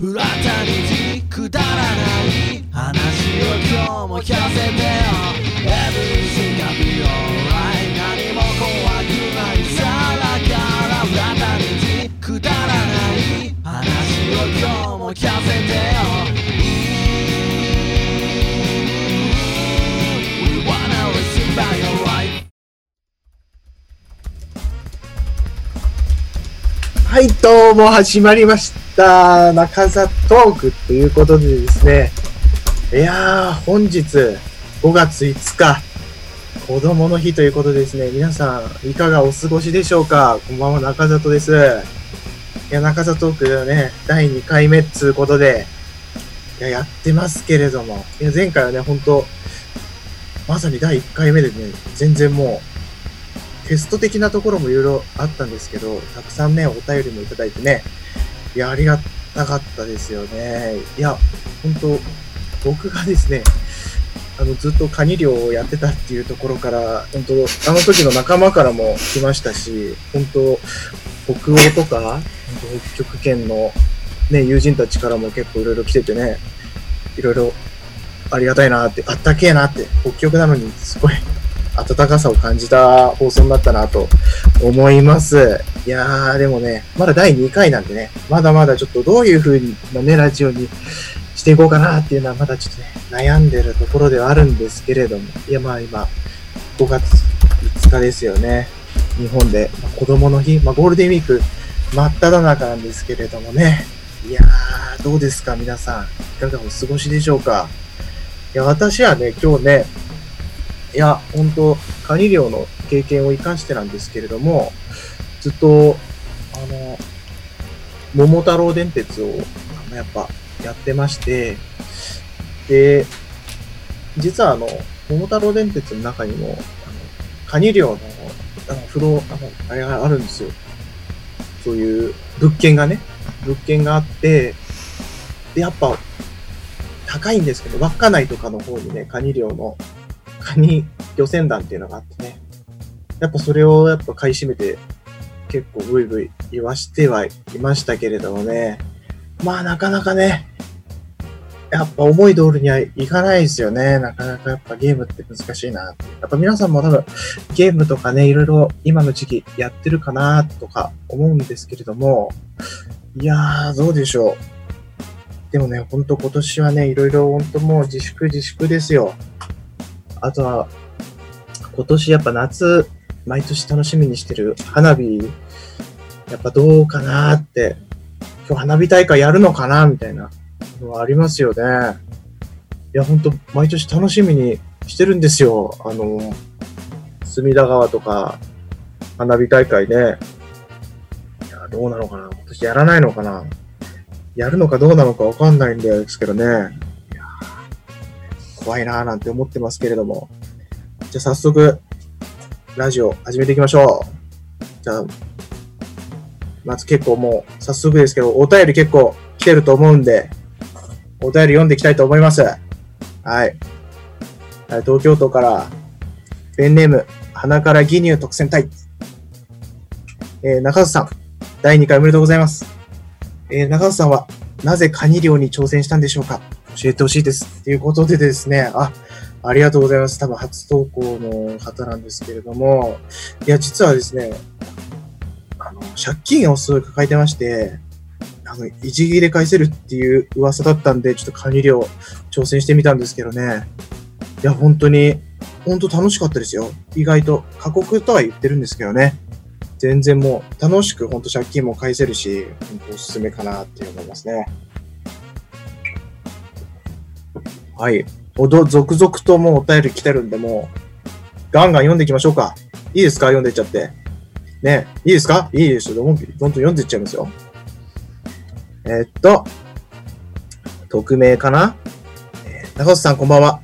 フラタニティくだらない話を今日も聞かせてよ。Everything gonna be alright 何も怖くないさだからフラタニティくだらない話を今日も聞かせてよ。We wanna listen by your life はい、どうも始まりました。中座トークということでですね。いやー、本日5月5日、子供の日ということでですね。皆さん、いかがお過ごしでしょうか？こんばんは、中里です。いや、中座トークではね、第2回目っつうことで、いや、やってますけれども。いや、前回はね、本当まさに第1回目でね、全然もう、テスト的なところもいろいろあったんですけど、たくさんね、お便りもいただいてね、いや、ありがたかったですよね。いや、本当僕がですね、あの、ずっとカニ漁をやってたっていうところから、本当あの時の仲間からも来ましたし、本当北欧とか、北極圏のね、友人たちからも結構いろいろ来ててね、いろいろありがたいなって、あったけえなって、北極なのにすごい温かさを感じた放送になったなと思います。いやー、でもね、まだ第2回なんでね、まだまだちょっとどういう風なね、ラジオにしていこうかなっていうのはまだちょっとね、悩んでるところではあるんですけれども、いやまあ今、5月5日ですよね。日本で、まあ子供の日、まあゴールデンウィーク真っ只中なんですけれどもね。いやー、どうですか皆さん。いかがお過ごしでしょうかいや、私はね、今日ね、いや、本当カニ漁の経験を生かしてなんですけれども、ずっと、あの、桃太郎電鉄を、あのやっぱ、やってまして、で、実はあの、桃太郎電鉄の中にも、あの、カニ漁の、あの、風呂、あの、あれがあるんですよ。そういう物件がね、物件があって、で、やっぱ、高いんですけど、稚内とかの方にね、カニ漁のカニ漁船団っていうのがあってね。やっぱそれをやっぱ買い占めて結構ブイブイ言わしてはいましたけれどもね。まあなかなかね、やっぱ思い通りにはいかないですよね。なかなかやっぱゲームって難しいなって。やっぱ皆さんも多分ゲームとかね、いろいろ今の時期やってるかなとか思うんですけれども、いやー、どうでしょう。でもね、ほんと今年はね、いろいろほんともう自粛自粛ですよ。あとは、今年やっぱ夏、毎年楽しみにしてる花火、やっぱどうかなって、今日花火大会やるのかなみたいなのはありますよね。いや、ほんと、毎年楽しみにしてるんですよ。あの、隅田川とか、花火大会ね。いや、どうなのかな今年やらないのかなやるのかどうなのかわかんないんですけどね。怖いなぁなんて思ってますけれども。じゃあ早速、ラジオ始めていきましょう。じゃあ、まず結構もう、早速ですけど、お便り結構来てると思うんで、お便り読んでいきたいと思います。はい。はい東京都から、ペンネーム、鼻から義乳特選隊。えー、中津さん、第2回おめでとうございます。えー、中津さんは、なぜカニ漁に挑戦したんでしょうか？教えてほしいです。ということでですね、あ、ありがとうございます。多分初投稿の方なんですけれども、いや、実はですね、あの、借金をすごい抱えてまして、あの、一撃で返せるっていう噂だったんで、ちょっとカニ漁挑戦してみたんですけどね。いや、本当に、本当楽しかったですよ。意外と、過酷とは言ってるんですけどね。全然もう、楽しく本当借金も返せるし、本当おすすめかなって思いますね。はい。おど、続々ともうお便り来てるんで、もう、ガンガン読んでいきましょうか。いいですか？読んでいっちゃって。ね、いいですか？いいですよ。どんどん読んでいっちゃいますよ。えーっと、匿名かな、えー中尾さんこんばんは。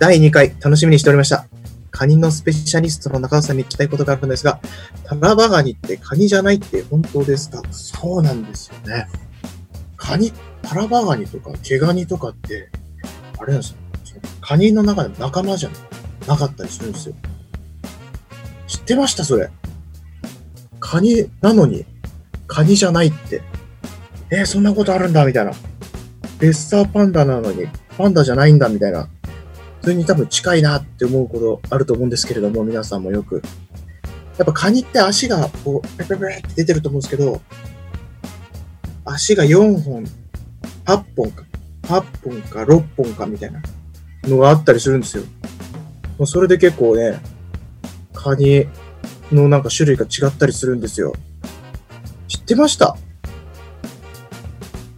第2回楽しみにしておりました。カニのスペシャリストの中尾さんに聞きたいことがあるんですが、タラバガニってカニじゃないって本当ですか？そうなんですよね。カニ、タラバガニとか毛ガニとかって、あれなんですよ。カニの中でも仲間じゃなかったりするんですよ。知ってました？それ。カニなのに、カニじゃないって。えーそんなことあるんだ、みたいな。レッサーパンダなのに、パンダじゃないんだ、みたいな。それに多分近いなって思うことあると思うんですけれども、皆さんもよく。やっぱカニって足がこう、ペペペって出てると思うんですけど、足が4本、8本か、8本か6本かみたいなのがあったりするんですよ。もうそれで結構ね、カニのなんか種類が違ったりするんですよ。知ってました？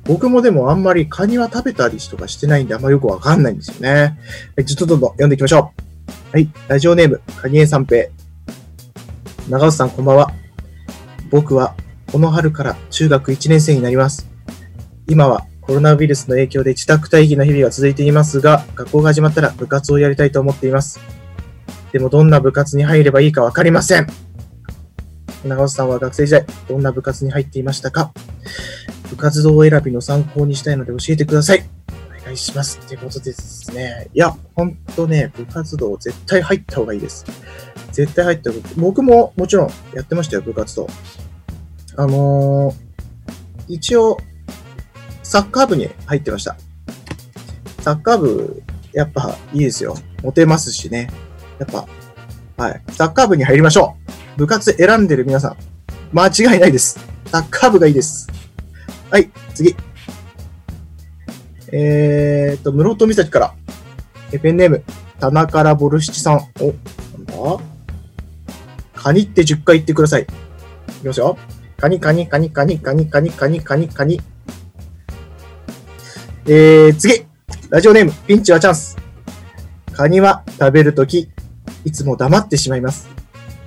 僕もでもあんまりカニは食べたりとかしてないんであんまよくわかんないんですよね。はい、ちょっとどんどん読んでいきましょう。はい、ラジオネーム、カニエ三平。長尾さんこんばんは。僕はこの春から中学1年生になります。今はコロナウイルスの影響で自宅待機の日々が続いていますが、学校が始まったら部活をやりたいと思っています。でもどんな部活に入ればいいかわかりません。長尾さんは学生時代、どんな部活に入っていましたか？部活動選びの参考にしたいので教えてください。お願いします。ってことですね。いや、ほんとね、部活動絶対入った方がいいです。絶対入った方がいい。僕ももちろんやってましたよ、部活動。あのー、一応、サッカー部に入ってました。サッカー部、やっぱいいですよ。モテますしね。やっぱ、はい。サッカー部に入りましょう。部活選んでる皆さん、間違いないです。サッカー部がいいです。はい、次。えーと、室戸岬から、えペンネーム、田中らボルシチさん。お、なんだ？カニって10回言ってください。いきますよ。カニ、カニ、カニ、カニ、カニ、カニ、カニ、カニ、カニ。えー、次。ラジオネーム、ピンチはチャンス。カニは食べるとき、いつも黙ってしまいます。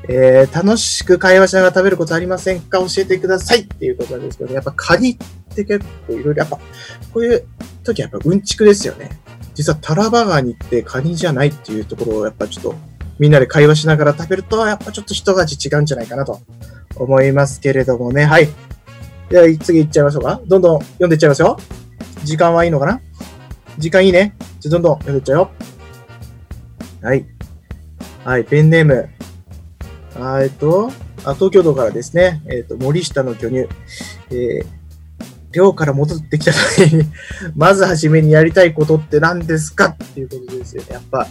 えー、楽しく会話しながら食べることありませんか？教えてくださいっていうことなんですけど、やっぱカニって結構いろいろ、やっぱ、こういう時はやっぱうんちくですよね。実はタラバガニってカニじゃないっていうところをやっぱちょっとみんなで会話しながら食べると、やっぱちょっと一味違うんじゃないかなと思いますけれどもね。はい。では次行っちゃいましょうか。どんどん読んでいっちゃいますよ。時間はいいのかな？時間いいね。じゃどんどん読んでっちゃうよ。はい。はい、ペンネーム。あえっと、あ、東京都からですね。えっと、森下の巨乳。えー、寮から戻ってきた時に、まずはじめにやりたいことって何ですかっていうことですよね。やっぱ、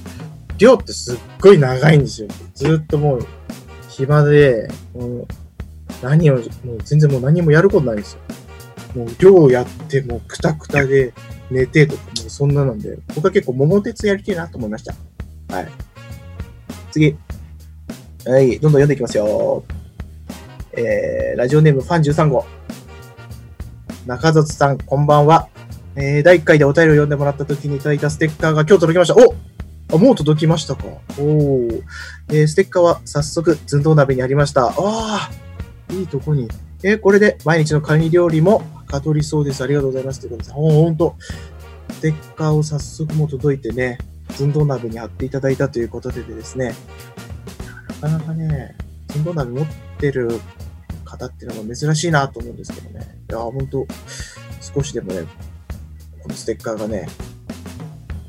寮ってすっごい長いんですよ。ずっともう、暇で、もう、何を、もう全然もう何もやることないんですよ。もう寮やって、もくたくたで寝てとか、もうそんななんで、僕は結構桃鉄やりたいなと思いました。はい。次。はい、どんどん読んでいきますよ。えー、ラジオネームファン13号。中里さん、こんばんは。えー、第1回でお便りを読んでもらった時にいただいたステッカーが今日届きました。おあ、もう届きましたか。おー。えー、ステッカーは早速、寸胴鍋にありました。ああ、いいとこに。えー、これで毎日のカニ料理もかどりそうです。ありがとうございます。ということで、ほんと、ステッカーを早速も届いてね、寸胴鍋に貼っていただいたということでですね、なかなかね、寸胴鍋持ってる方っていうのが珍しいなと思うんですけどね。いや、ほんと、少しでもね、このステッカーがね、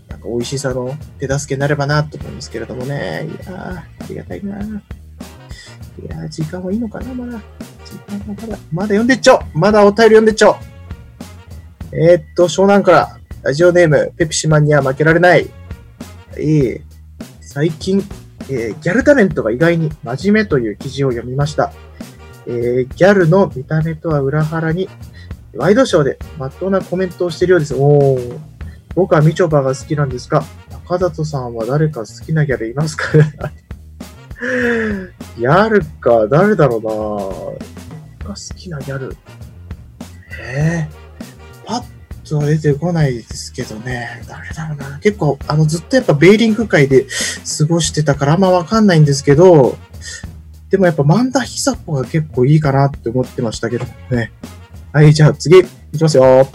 なんか美味しさの手助けになればなと思うんですけれどもね。いやー、ありがたいな。いや、時間はいいのかな、まだ。まだ、まだ読んでっちゃおうまだお便り読んでっちゃおうえー、っと、湘南から、ラジオネーム、ペプシマンには負けられない。いい。最近、えーギャルタレントが意外に真面目という記事を読みました。えーギャルの見た目とは裏腹に、ワイドショーでまっとうなコメントをしているようです。おー。僕はみちょぱが好きなんですが、中里さんは誰か好きなギャルいますか？ギャルか、誰だろうなが好きなギャル。えー、パッと出てこないですけどね。誰だろうな。結構、あの、ずっとやっぱベーリング界で過ごしてたからあんまわかんないんですけど、でもやっぱマンダヒサポが結構いいかなって思ってましたけどね。はい、じゃあ次、いきますよ。は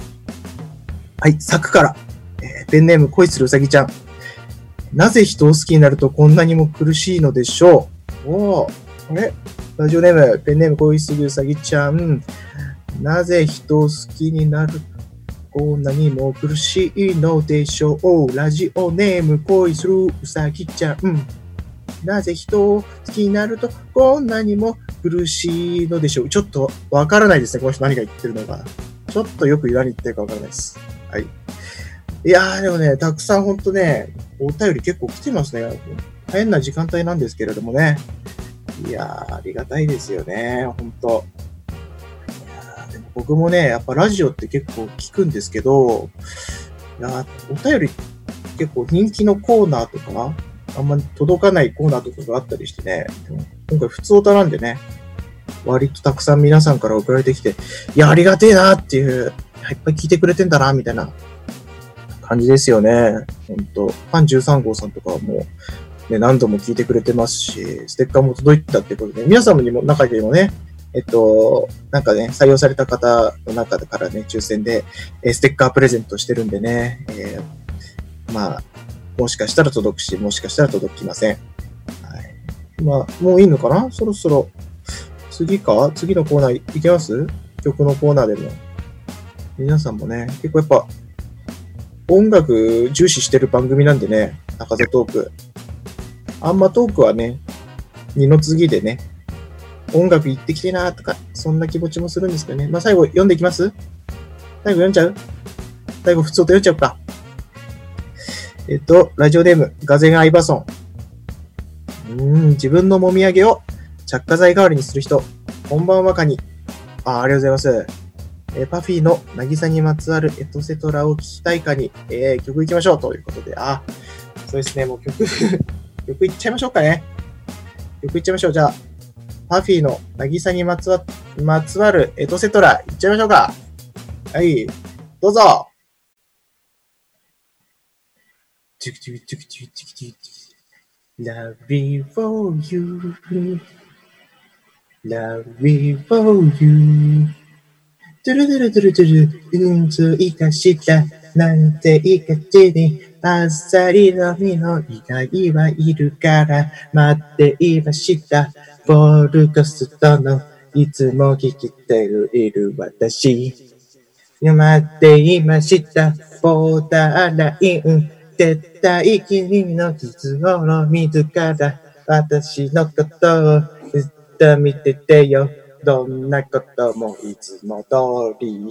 い、作から。えーペンネーム恋するうさぎちゃん。なぜ人を好きになるとこんなにも苦しいのでしょう？おー、あれ？ラジオネーム、ペンネーム恋するうさぎちゃん。なぜ人を好きになるこんなにも苦しいのでしょう？ラジオネーム恋するうさぎちゃん。なぜ人を好きになるとこんなにも苦しいのでしょう？ちょっとわからないですね。この人何が言ってるのか。ちちょっとよく何言ってるかわからないです。はい。いやー、でもね、たくさんほんとね、お便り結構来てますね。変な時間帯なんですけれどもね。いやー、ありがたいですよね、ほんと。でも僕もね、やっぱラジオって結構聞くんですけど、いやお便り結構人気のコーナーとか、あんま届かないコーナーとかがあったりしてね、でも今回普通歌なんでね、割とたくさん皆さんから送られてきて、いや、ありがてえなっていう、いっぱい聞いてくれてんだな、みたいな感じですよね。ほんと。ファン13号さんとかはもう、ね、何度も聞いてくれてますし、ステッカーも届いたってことで、皆様にも、中でもね、えっと、なんかね、採用された方の中からね、抽選で、えステッカープレゼントしてるんでね、えーまあ、もしかしたら届くし、もしかしたら届きません。はい。まあ、もういいのかな？そろそろ。次か？次のコーナーいけます？曲のコーナーでも。皆さんもね、結構やっぱ、音楽重視してる番組なんでね、中田トーク。あんまトークはね、二の次でね、音楽行ってきてなとか、そんな気持ちもするんですけどね。まあ最後読んでいきます？最後読んじゃう？最後普通と読んじゃうか。えっと、ラジオネーム、ガゼンアイバソン。うん、自分のもみあげを着火剤代わりにする人。こんばんはかに。あ、ありがとうございます。えパフィーの渚にまつわるエトセトラを聞きたいかに、えー曲いきましょうということで、あ、そうですね、もう曲、曲いっちゃいましょうかね。曲いっちゃいましょう。じゃあ、パフィーの渚にまつわまつわるエトセトラ、いっちゃいましょうか。はい、どうぞ。チュクチュクチュクチュクチュクチュク Love me for you. Love me for you. トゥルトゥルトゥルトゥル、うんついたした、なんていかちに、あっさりの実の以外はいるから、待っていました。ポールコストの、いつも聞きてるいる私。待っていました。ボーダーライン。絶対君の傷を見つから、私のことをずっと見ててよ。どんなこともいつも通り。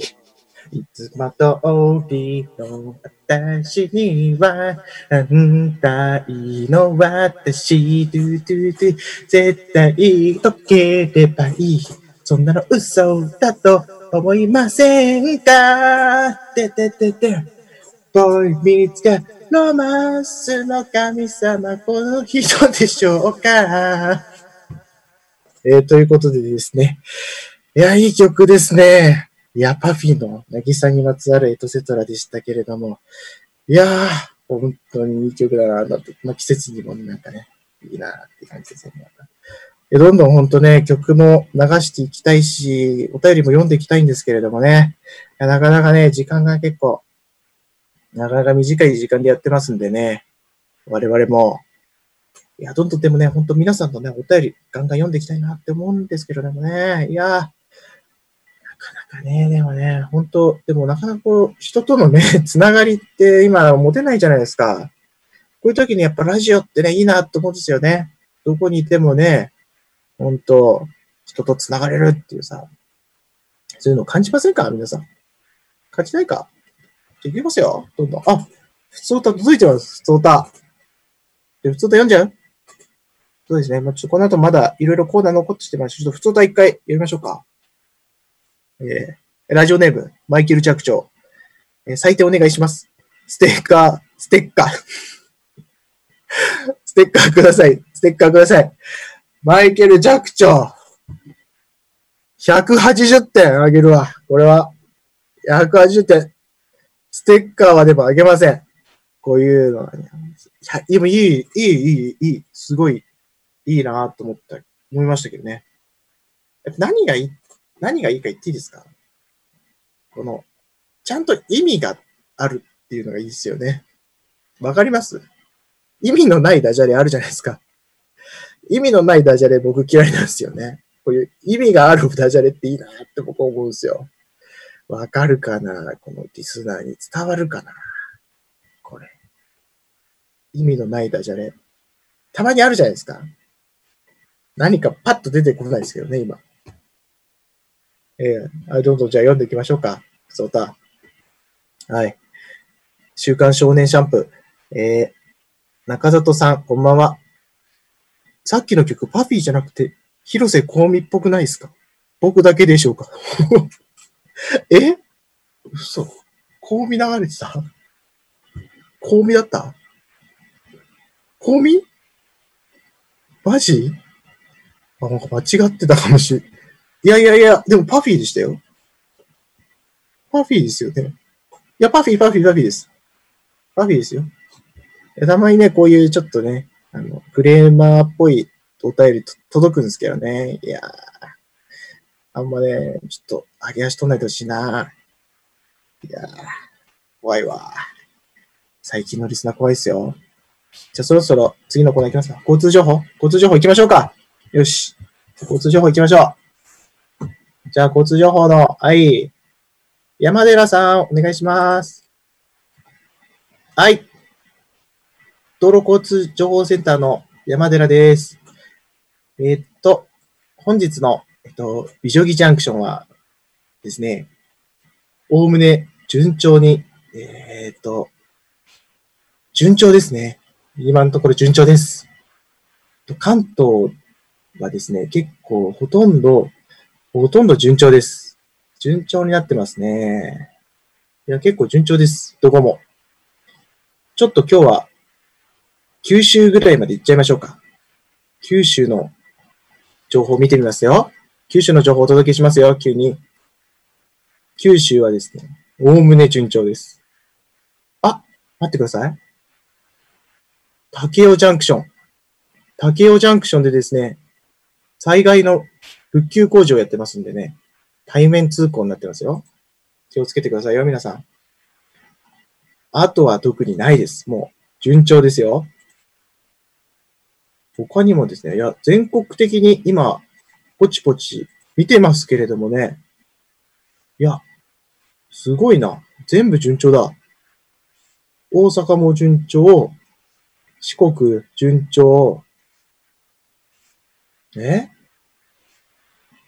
いつも通りの私には、反対の私、ドゥドゥドゥ、絶対解ければいい。そんなの嘘だと思いませんか？てててて。ボーイ見つけ、ロマンスの神様、この人でしょうか？えーということでですね。いや、いい曲ですね。いや、パフィーの渚にまつわるエトセトラでしたけれども。いやー、本当にいい曲だな、なんて、まあ、季節にもなんかね、いいなって感じですよね。えどんどん本当ね、曲も流していきたいし、お便りも読んでいきたいんですけれどもね。なかなかね、時間が結構、なかなか短い時間でやってますんでね。我々も、いや、どんどんでもね、本当皆さんのね、お便りガンガン読んでいきたいなって思うんですけれどもね。いや、なかなかね、でもね、本当でもなかなかこう、人とのね、つながりって今持てないじゃないですか。こういう時にやっぱラジオってね、いいなと思うんですよね。どこにいてもね、本当人とつながれるっていうさ、そういうの感じませんか？皆さん。感じないか？いきますよ。どんどん。あ、普通歌届いてます。普通歌。で、普通歌読んじゃう？そうですね。まあ、ちょっとこの後まだいろいろコーナー残ってきてます。ちょっと普通歌一回読みましょうか。えー、ラジオネーム、マイケル着長。えー、採点お願いします。ステッカー、ステッカー。ステッカーください。ステッカーください。マイケル着長。180点あげるわ。これは。180点。ステッカーはでもあげません。こういうのはね。いや、でもいい、いい、いい、いい。すごい、いいなと思った、思いましたけどね。何がいい、何がいいか言っていいですか？この、ちゃんと意味があるっていうのがいいですよね。わかります？意味のないダジャレあるじゃないですか。意味のないダジャレ僕嫌いなんですよね。こういう意味があるダジャレっていいなって僕思うんですよ。わかるかな？このリスナーに伝わるかな？これ。意味のないダジャレ。たまにあるじゃないですか。何かパッと出てこないですけどね、今。ええあどんどんじゃあ読んでいきましょうか。そうた。はい。週刊少年シャンプー。えー、中里さん、こんばんは。さっきの曲、パフィーじゃなくて、広瀬香美っぽくないですか？僕だけでしょうか？え？嘘。香美流れてた？香美だった？香美？マジ？あ、なんか間違ってたかもしれん。いやいやいや、でもパフィーでしたよ。パフィーですよね。いや、パフィー、パフィー、パフィーです。パフィーですよ。たまにね、こういうちょっとね、あの、クレーマーっぽいお便り届くんですけどね。いやー、あんまね、ちょっと、上げ足取んないでほしいな。いやー、怖いわ。最近のリスナー怖いですよ。じゃあそろそろ次のコーナー行きますか。交通情報？交通情報行きましょうか。よし。交通情報行きましょう。じゃあ交通情報の、はい。山寺さん、お願いします。はい。道路交通情報センターの山寺です。えーっと、本日の、えっと、美女木ジャンクションはですね、おおむね順調に、えーっと、順調ですね。今のところ順調です。関東はですね、結構ほとんど、ほとんど順調です。順調になってますね。いや、結構順調です。どこも。ちょっと今日は、九州ぐらいまで行っちゃいましょうか。九州の情報を見てみますよ。九州の情報をお届けしますよ、急に。九州はですね、おおむね順調です。あ、待ってください。竹雄ジャンクション。竹雄ジャンクションでですね、災害の復旧工事をやってますんでね、対面通行になってますよ。気をつけてくださいよ、皆さん。あとは特にないです。もう、順調ですよ。他にもですね、いや、全国的に今、ポチポチ見てますけれどもね、いや、すごいな。全部順調だ。大阪も順調、四国順調、え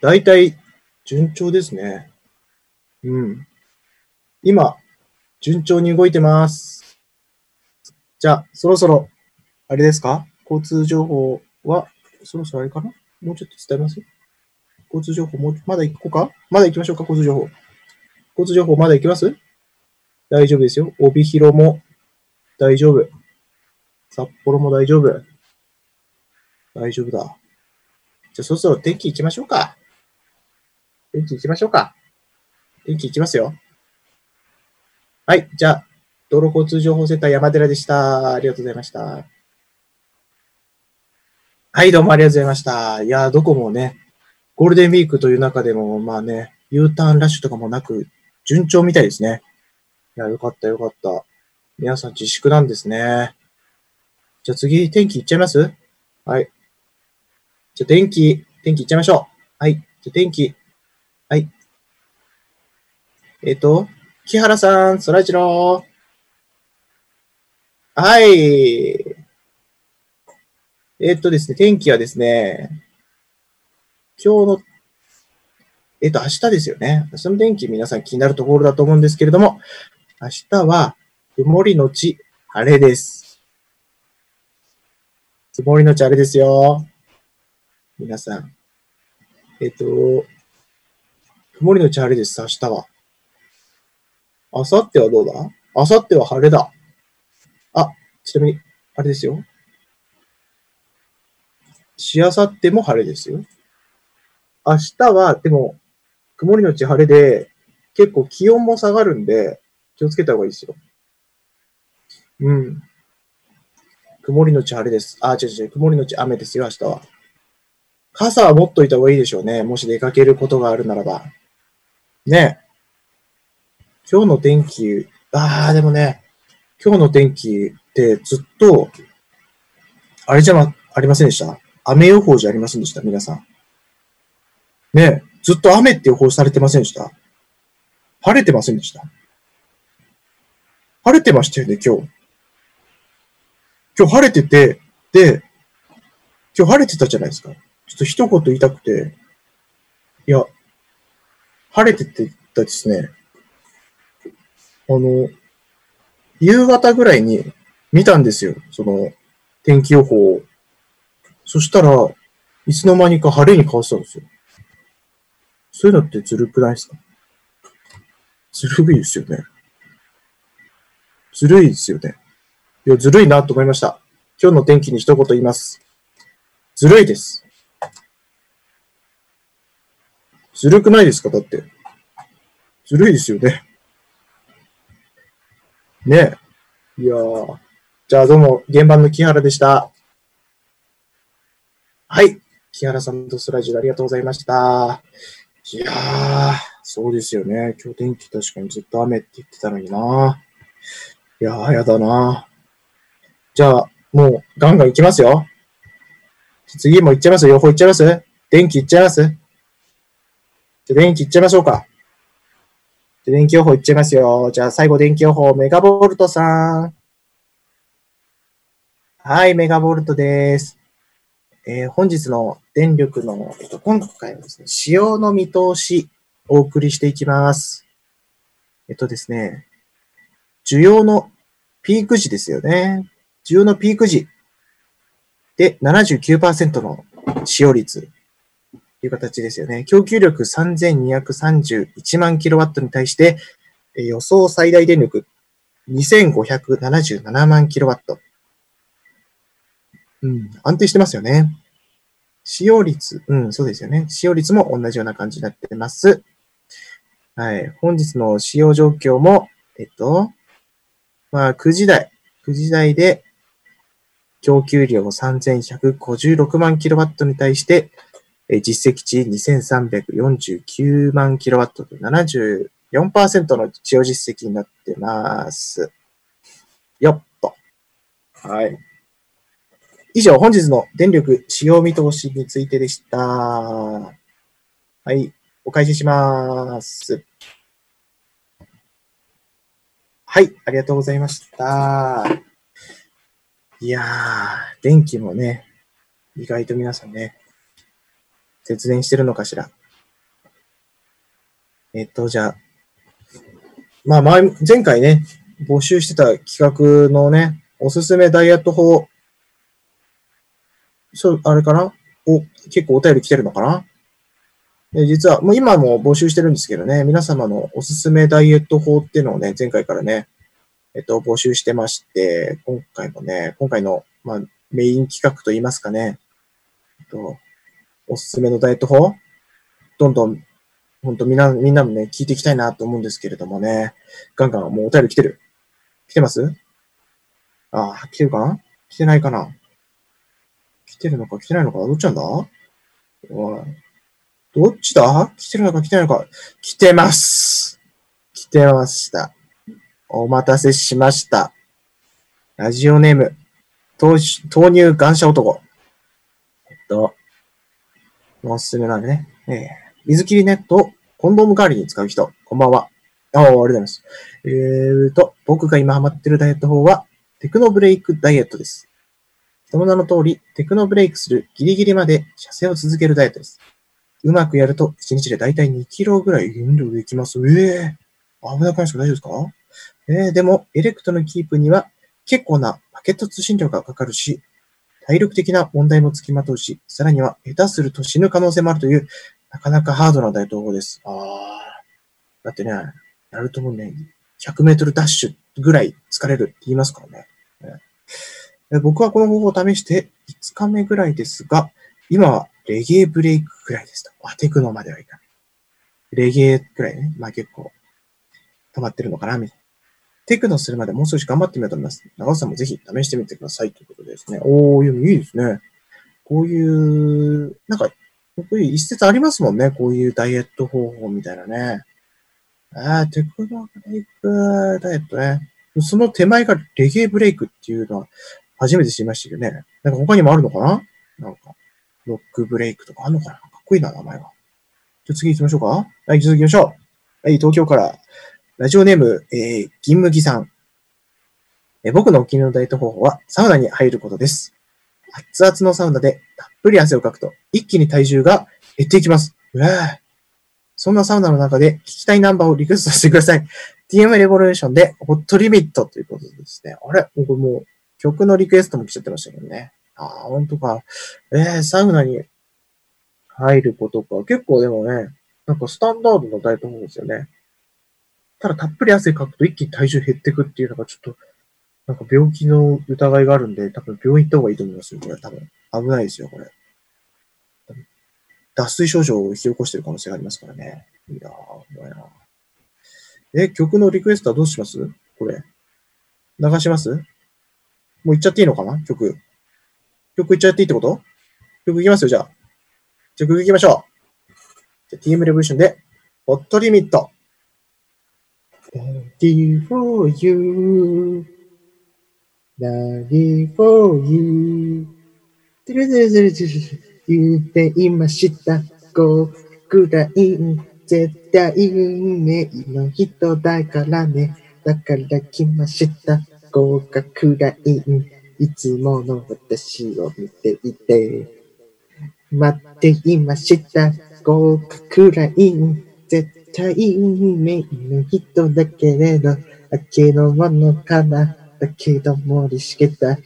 大体順調ですね。うん。今、順調に動いてます。じゃあ、そろそろ、あれですか？交通情報は、そろそろあれかな？もうちょっと伝えます？交通情報、も、まだ行こうか？まだ行きましょうか？交通情報。交通情報まだ行きます？大丈夫ですよ。帯広も大丈夫。札幌も大丈夫。大丈夫だ。じゃあ、そろそろ天気行きましょうか。天気行きましょうか。天気行きますよ。はい。じゃあ、道路交通情報センター山寺でした。ありがとうございました。はい、どうもありがとうございました。いや、どこもね、ゴールデンウィークという中でも、まあね、U ターンラッシュとかもなく、順調みたいですね。いや、よかった、よかった。皆さん自粛なんですね。じゃあ次、天気いっちゃいます？はい。じゃ天気、天気いっちゃいましょう。はい。じゃ天気。はい。えっ、と、木原さん、そらジロー。はい。えっ、とですね、天気はですね、今日の、えっ、と、明日ですよね。明日の天気皆さん気になるところだと思うんですけれども、明日は曇りのち晴れです。曇りのち晴れですよ。皆さん。えっ、と、曇りのち晴れです、明日は。明後日はどうだ？明後日は晴れだ。あ、ちなみに、あれですよ。しあさっても晴れですよ。明日は、でも、曇りのち晴れで、結構気温も下がるんで、気をつけた方がいいですよ。うん。曇りのち晴れです。あ、違う違う、曇りのち雨ですよ、明日は。傘は持っといた方がいいでしょうね。もし出かけることがあるならば。ね今日の天気、ああ、でもね、今日の天気ってずっと、あれじゃま、ありませんでした？雨予報じゃありませんでした？皆さん。ねずっと雨って予報されてませんでした？晴れてませんでした？晴れてましたよね、今日。今日晴れてて、で、今日晴れてたじゃないですか。ちょっと一言言いたくて、いや、晴れててたですね。あの、夕方ぐらいに見たんですよ。その、天気予報を。そしたら、いつの間にか晴れに変わってたんですよ。そういうのってずるくないですか？ずるいですよね。ずるいですよね。いや、ずるいなと思いました。今日の天気に一言言います。ずるいです。ずるくないですか？だって。ずるいですよね。ねえ。いやー。じゃあどうも、現場の木原でした。はい。木原さんとスラジオありがとうございました。いやー、そうですよね。今日天気確かにずっと雨って言ってたのにな。いやー、やだな。じゃあ、もうガンガン行きますよ。次も行っちゃいます？予報行っちゃいます？電気行っちゃいます？じゃ電気行っちゃいましょうか。じゃ電気予報行っちゃいますよ。じゃあ最後電気予報、メガボルトさん。はい、メガボルトです。えー本日の電力の、えっと、今回はですね、使用の見通しお送りしていきます。えっとですね、需要のピーク時ですよね。需要のピーク時で79%の使用率いう形ですよね。供給力3231万キロワットに対して、予想最大電力2577万キロワット。うん、安定してますよね。使用率、うん、そうですよね。使用率も同じような感じになってます。はい。本日の使用状況も、えっと、まあ、9時台、9時台で、供給量3156万キロワットに対して、えー実績値2349万キロワットと74%の使用実績になってます。よっと。はい。以上、本日の電力使用見通しについてでした。はい。お返しします。はい。ありがとうございました。いやー、電気もね、意外と皆さんね、節電してるのかしら？えっと、じゃあ、まあ前、前回ね、募集してた企画のね、おすすめダイエット法、そう、あれかな？お、結構お便り来てるのかな？で実は、もう今も募集してるんですけどね、皆様のおすすめダイエット法っていうのをね、前回からね、えっと、募集してまして、今回もね、今回の、まあ、メイン企画といいますかね、えっと、おすすめのダイエット法、どんどん、ほんとみんな、みんなもね、聞いていきたいなと思うんですけれどもね、ガンガンもうお便り来てる。来てます？ああ、来てるか来てないかな？来てるのか来てないのかどっちなんだ？おい。どっちだ？来てるのか来てないのか来てます来てました。お待たせしました。ラジオネーム、豆乳豆乳感謝男。えっと、おすすめなんでね。えー水切りネットをコンドーム代わりに使う人、こんばんは。ああ、ありがとうございます。えーと、僕が今ハマってるダイエット法は、テクノブレイクダイエットです。その名の通り、テクノブレイクするギリギリまで射精を続けるダイエットです。うまくやると、1日でだいたい2キロぐらい減量できます。ええ危なくないですか？大丈夫ですか？えー、でも、エレクトのキープには結構なパケット通信量がかかるし、体力的な問題もつきまとうし、さらには下手すると死ぬ可能性もあるという、なかなかハードなダイエット法です。ああ。だってね、やるともね、100メートルダッシュぐらい疲れるって言いますからね。ねえ僕はこの方法を試して5日目ぐらいですが、今はレゲエブレイクぐらいですと。あ、テクノまではいかない。レゲエくらいね。まあ結構、溜まってるのかな、みたいな。テクノするまでもう少し頑張ってみようと思います。長尾さんもぜひ試してみてくださいということですね。おー、いいですね。こういう、なんか、こういう一説ありますもんね。こういうダイエット方法みたいなね。ああ、テクノブレイクダイエットね。その手前がレゲエブレイクっていうのは初めて知りましたけどね。なんか他にもあるのかな？なんか、ロックブレイクとかあるのかな？かっこいいな、名前が。じゃ次行きましょうか。はい、続きましょう。はい、東京から、ラジオネーム、えー、銀麦さん。え僕のお気に入りのダイエット方法は、サウナに入ることです。熱々のサウナでたっぷり汗をかくと、一気に体重が減っていきます。うわそんなサウナの中で聞きたいナンバーをリクエストしてください。TM レボリューションでホットリミットということですね。あれ？もうこれもう曲のリクエストも来ちゃってましたけどね。ああ、ほんとか。えー、サウナに入ることか。結構でもね、なんかスタンダードのタイプなんですよね。ただたっぷり汗かくと一気に体重減ってくっていうのがちょっと、なんか病気の疑いがあるんで、多分病院行った方がいいと思いますよ、これ。多分。危ないですよ、これ。脱水症状を引き起こしてる可能性がありますからね。いやー、怖いな。え、曲のリクエストはどうします？これ。流します？もう行っちゃっていいのかな？曲。曲行っちゃっていいってこと？曲行きますよ、じゃあ。じゃあ曲行きましょう。じゃあ TM レボリューションで、ホットリミット。Ready for you. Ready for you. てるてるてるてる言っていました。5くらい絶対運命の人だからね。だから来ました。合格ライン。いつもの私を見ていて。待っていました。合格ライン。絶対運命の人だけれど、だけのものかな。だけど盛りしげた。だ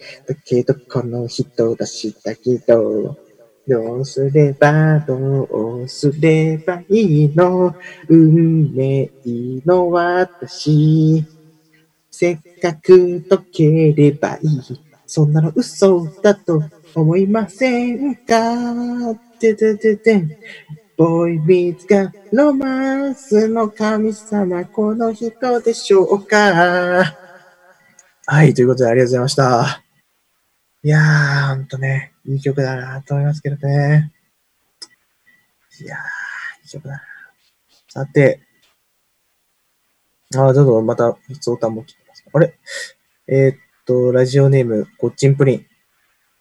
けどこの人だしたけど。どうすれば、どうすればいいの？運命の私。せっかく解ければいい。そんなの嘘だと思いませんか？ててててボイビーツがロマンスの神様、この人でしょうか？はい、ということでありがとうございました。いやー、ほんとね、いい曲だなと思いますけどね。いやー、いい曲だな。さて、あー、ちょっとまた、普通歌も来てます。あれ？えーっと、ラジオネーム、ごっちんプリン。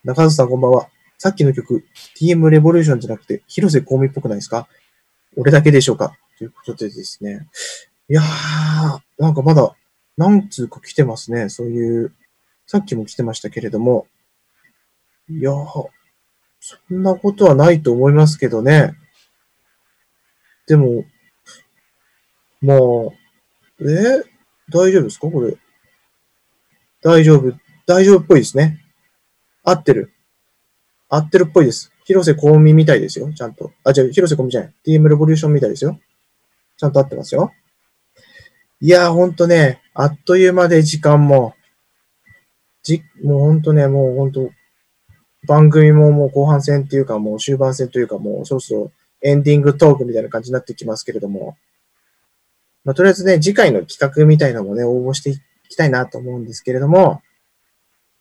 中里さんこんばんは。さっきの曲、TM レボリューションじゃなくて、広瀬香美っぽくないですか？俺だけでしょうか？ということでですね。いやー、なんかまだ、何通か来てますね。そういう、さっきも来てましたけれども。いやー、そんなことはないと思いますけどね。でも、まあ、え？大丈夫ですか？これ。大丈夫。大丈夫っぽいですね。合ってる。合ってるっぽいです。広瀬香美みたいですよ。ちゃんと。あ、違う、広瀬香美じゃない。TM レボリューションみたいですよ。ちゃんと合ってますよ。いやー、ほんとね、あっという間で時間も、じ、もうほんとね、もうほんと、番組ももう後半戦っていうかもう終盤戦というかもうそろそろエンディングトークみたいな感じになってきますけれども、まあ、とりあえずね、次回の企画みたいなのもね、応募していきたいなと思うんですけれども、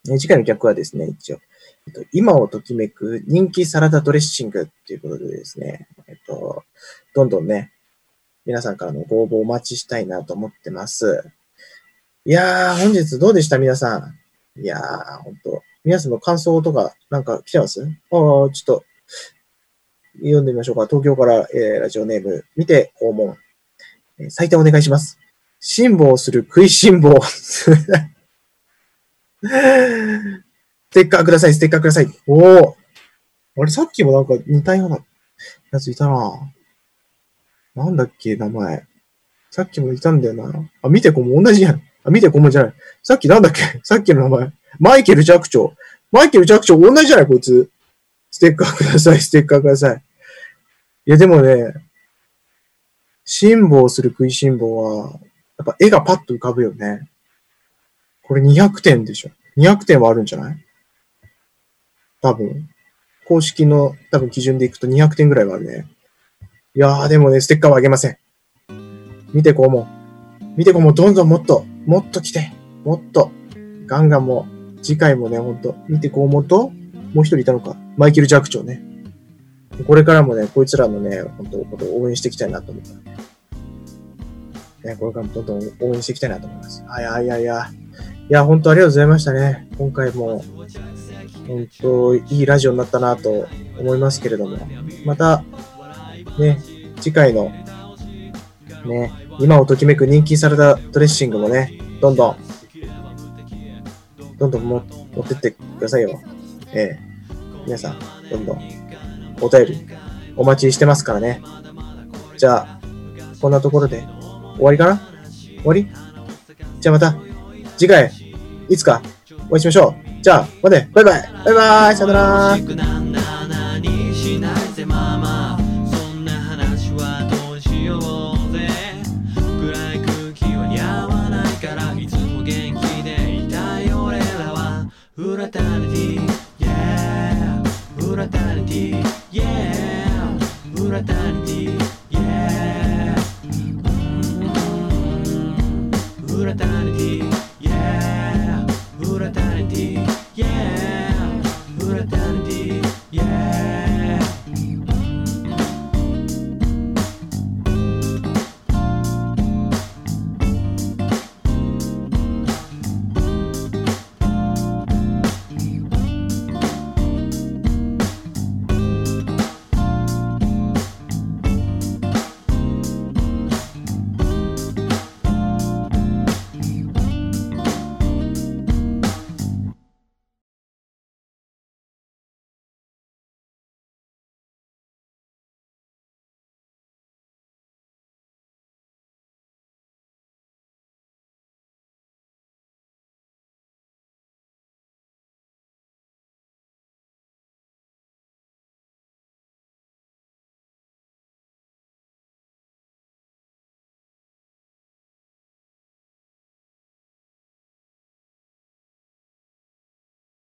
次回の企画はですね、一応、えっと、今をときめく人気サラダドレッシングっていうことでですね、えっと、どんどんね、皆さんからのご応募お待ちしたいなと思ってます。いやー、本日どうでした？皆さん。いやー、ほんと。皆さんの感想とか、なんか来てます？ああ、ちょっと、読んでみましょうか。東京から、えーラジオネーム、見て訪問。えー採点お願いします。辛抱する食いしん坊。ステッカーください、ステッカーください。おお。あれ、さっきもなんか似たようなやついたな。なんだっけ、名前。さっきもいたんだよな。あ、見てこも同じやん。あ、見てこもじゃない。さっきなんだっけ？さっきの名前。マイケル・ジャクチョウ。マイケル・ジャクチョウ同じじゃないこいつ。ステッカーください、ステッカーください。いや、でもね、辛抱する食いしん坊は、やっぱ絵がパッと浮かぶよね。これ200点でしょ。200点はあるんじゃない？多分。公式の多分基準でいくと200点ぐらいはあるね。いやーでもね、ステッカーはあげません。見てこうも。見てこうもどんどんもっと、もっと来て。もっと。ガンガンも、次回もね、ほんと、見てこうもと、もう一人いたのか。マイケル・ジャクチョウね。これからもね、こいつらのね、本当ことを応援していきたいなと思った。ね、これからもどんどん応援していきたいなと思います。はいはいはいや。いや、本当ありがとうございましたね。今回も、本当、いいラジオになったなと思いますけれども、また、ね、次回の、ね、今をときめく人気されたドレッシングもね、どんどん、どんどん持ってってくださいよ。ええ。皆さん、どんどん、お便り、お待ちしてますからね。じゃあ、こんなところで、終わりかな？終わり？じゃあまた、次回、いつか、お会いしましょうじゃあ、またね、バイバイ。バイバイ。さよなら。